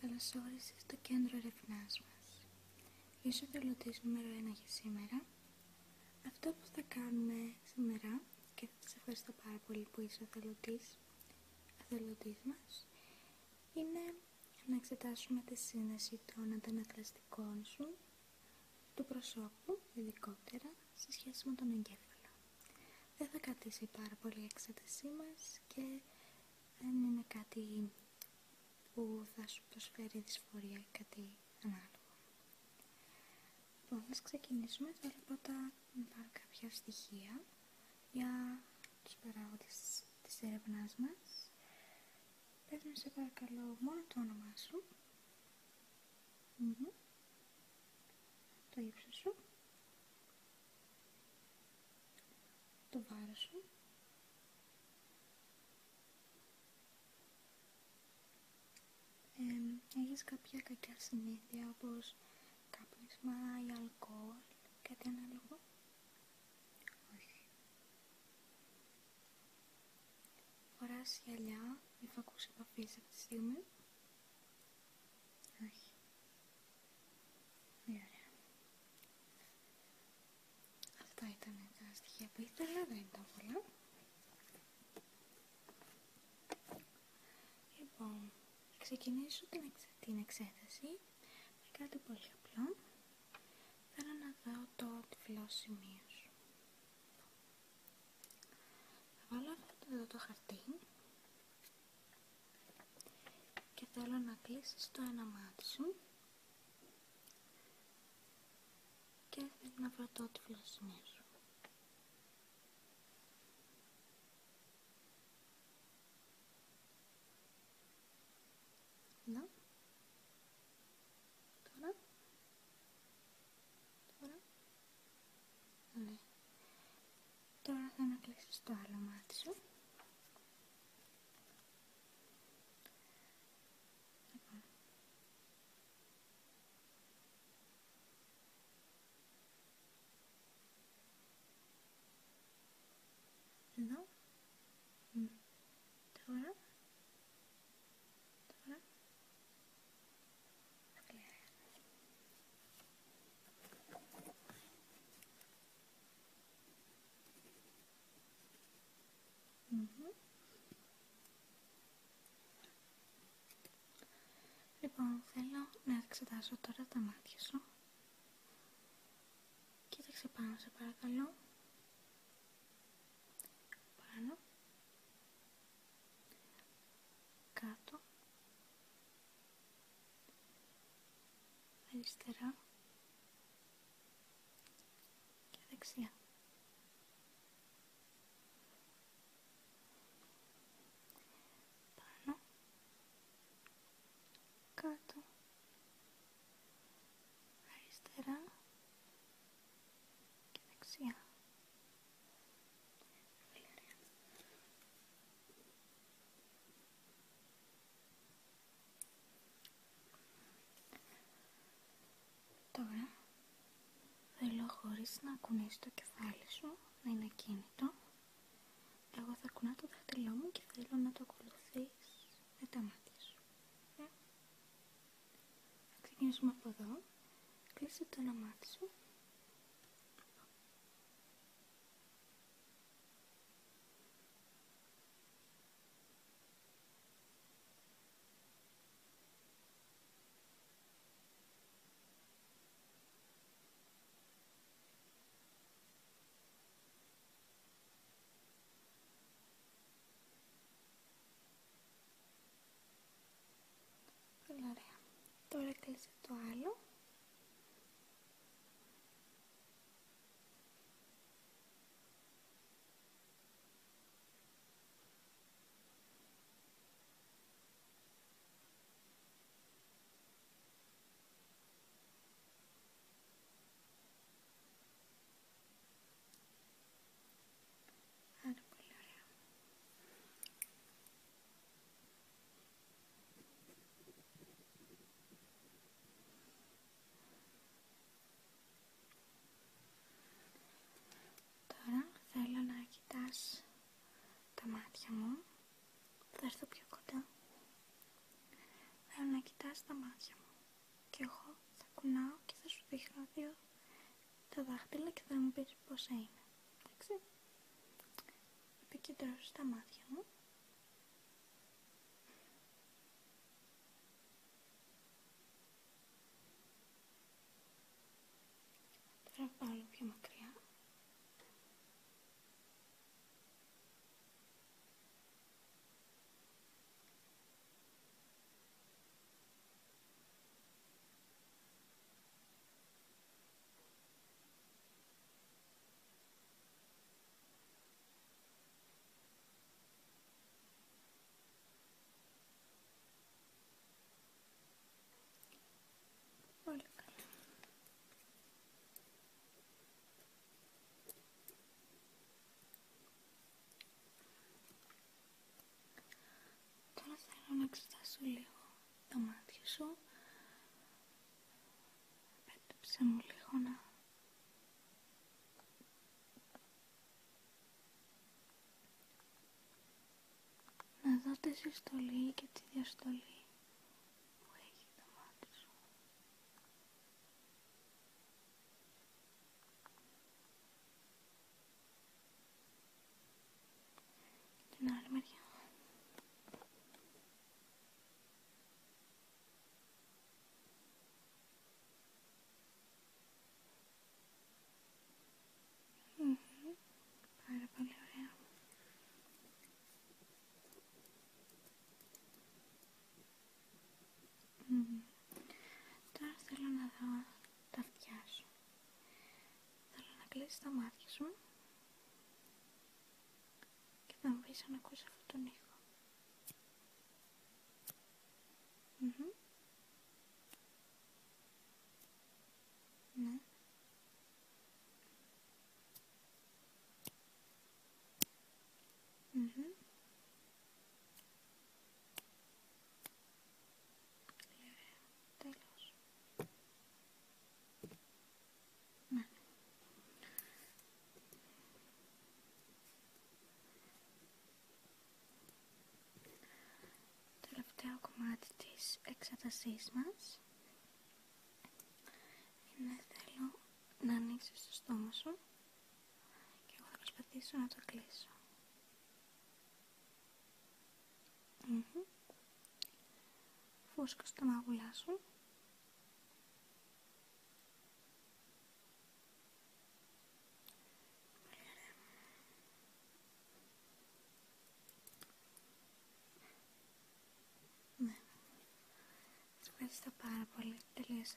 Καλώς όρισες στο κέντρο ερευνάς μας. Είσαι εθελοντής νούμερο 1 για σήμερα. Αυτό που θα κάνουμε σήμερα και θα σας ευχαριστώ πάρα πολύ που είσαι εθελοντής, εθελοντής μας είναι να εξετάσουμε τη σύνδεση των αντανακλαστικών σου του προσώπου, ειδικότερα, σε σχέση με τον εγκέφαλο. Δεν θα κρατήσει πάρα πολύ η εξέτασή μας και δεν είναι κάτι που θα σου προσφέρει δυσφορία ή κάτι ανάλογο. Λοιπόν, να ξεκινήσουμε. Θέλω πρώτα να πάρω κάποια στοιχεία για τους παράγοντες της έρευνάς μας. Πες σε παρακαλώ μόνο το όνομά σου. Το ύψος σου. Το βάρος σου. Έχεις κάποια κακιά συνήθεια όπως κάπνισμα ή αλκοόλ, κάτι ανάλογο; Όχι. Φοράς γυαλιά ή φακούς επαφής αυτή τη στιγμή; Όχι. Πολύ ωραία. Αυτά ήταν τα στοιχεία που ήθελα, δεν ήταν πολλά. Λοιπόν, ξεκινήσω την, την εξέταση με κάτι πολύ απλό. Θέλω να δω το τυφλό σημείο σου. Θα βάλω αυτό εδώ το χαρτί και θέλω να κλείσεις το ένα μάτι σου και θέλω να βρω το τυφλό σημείο σου. Εδώ. Τώρα. Τώρα. Ναι. Τώρα θα ανακλείσεις το άλλο μάτι σου. Λοιπόν. Εδώ. Τώρα. Τώρα. Λοιπόν, θέλω να εξετάσω τώρα τα μάτια σου. Κοίταξε πάνω, σε παρακαλώ. Πάνω. Κάτω. Αριστερά. Και δεξιά. Πάνω. Κάτω. Αριστερά. Και δεξιά. Πολύ ωραία. Τώρα θέλω χωρίς να κουνείς το κεφάλι σου να είναι ακίνητο. Εγώ θα κουνάω το δάχτυλό μου και θέλω να το ακολουθείς με τα μάτια σου. Ε? Θα ξεκινήσουμε από εδώ. Κλείσε το ένα μάτι σου. Τώρα κλείσε το έρθω πιο κοντά. Θέλω να κοιτάς τα μάτια μου και εγώ θα κουνάω και θα σου δείχνω δύο τα δάχτυλα και θα μου πεις πόσα είναι. Εντάξει. Επικεντρώσου στα μάτια μου. Τώρα πάω πιο μακριά. Εξετάσω λίγο τα μάτια σου. Πέτυψε μου λίγο να... Να δω τη συστολή και τη διαστολή. την άλλη μεριά. Πάρα πολύ ωραία. Τώρα θέλω να δω τα αυτιά σου. Θέλω να κλείσεις τα μάτια σου να μου πεις αν ακούς αυτόν τον ήχο. Mm Ναι. Mm κομμάτι της εξέτασής μας είναι θέλω να ανοίξεις το στόμα σου και εγώ θα προσπαθήσω να το κλείσω. Mm -hmm. Φούσκω στο μαγουλά σου. Ευχαριστώ πάρα πολύ. Τελείωσε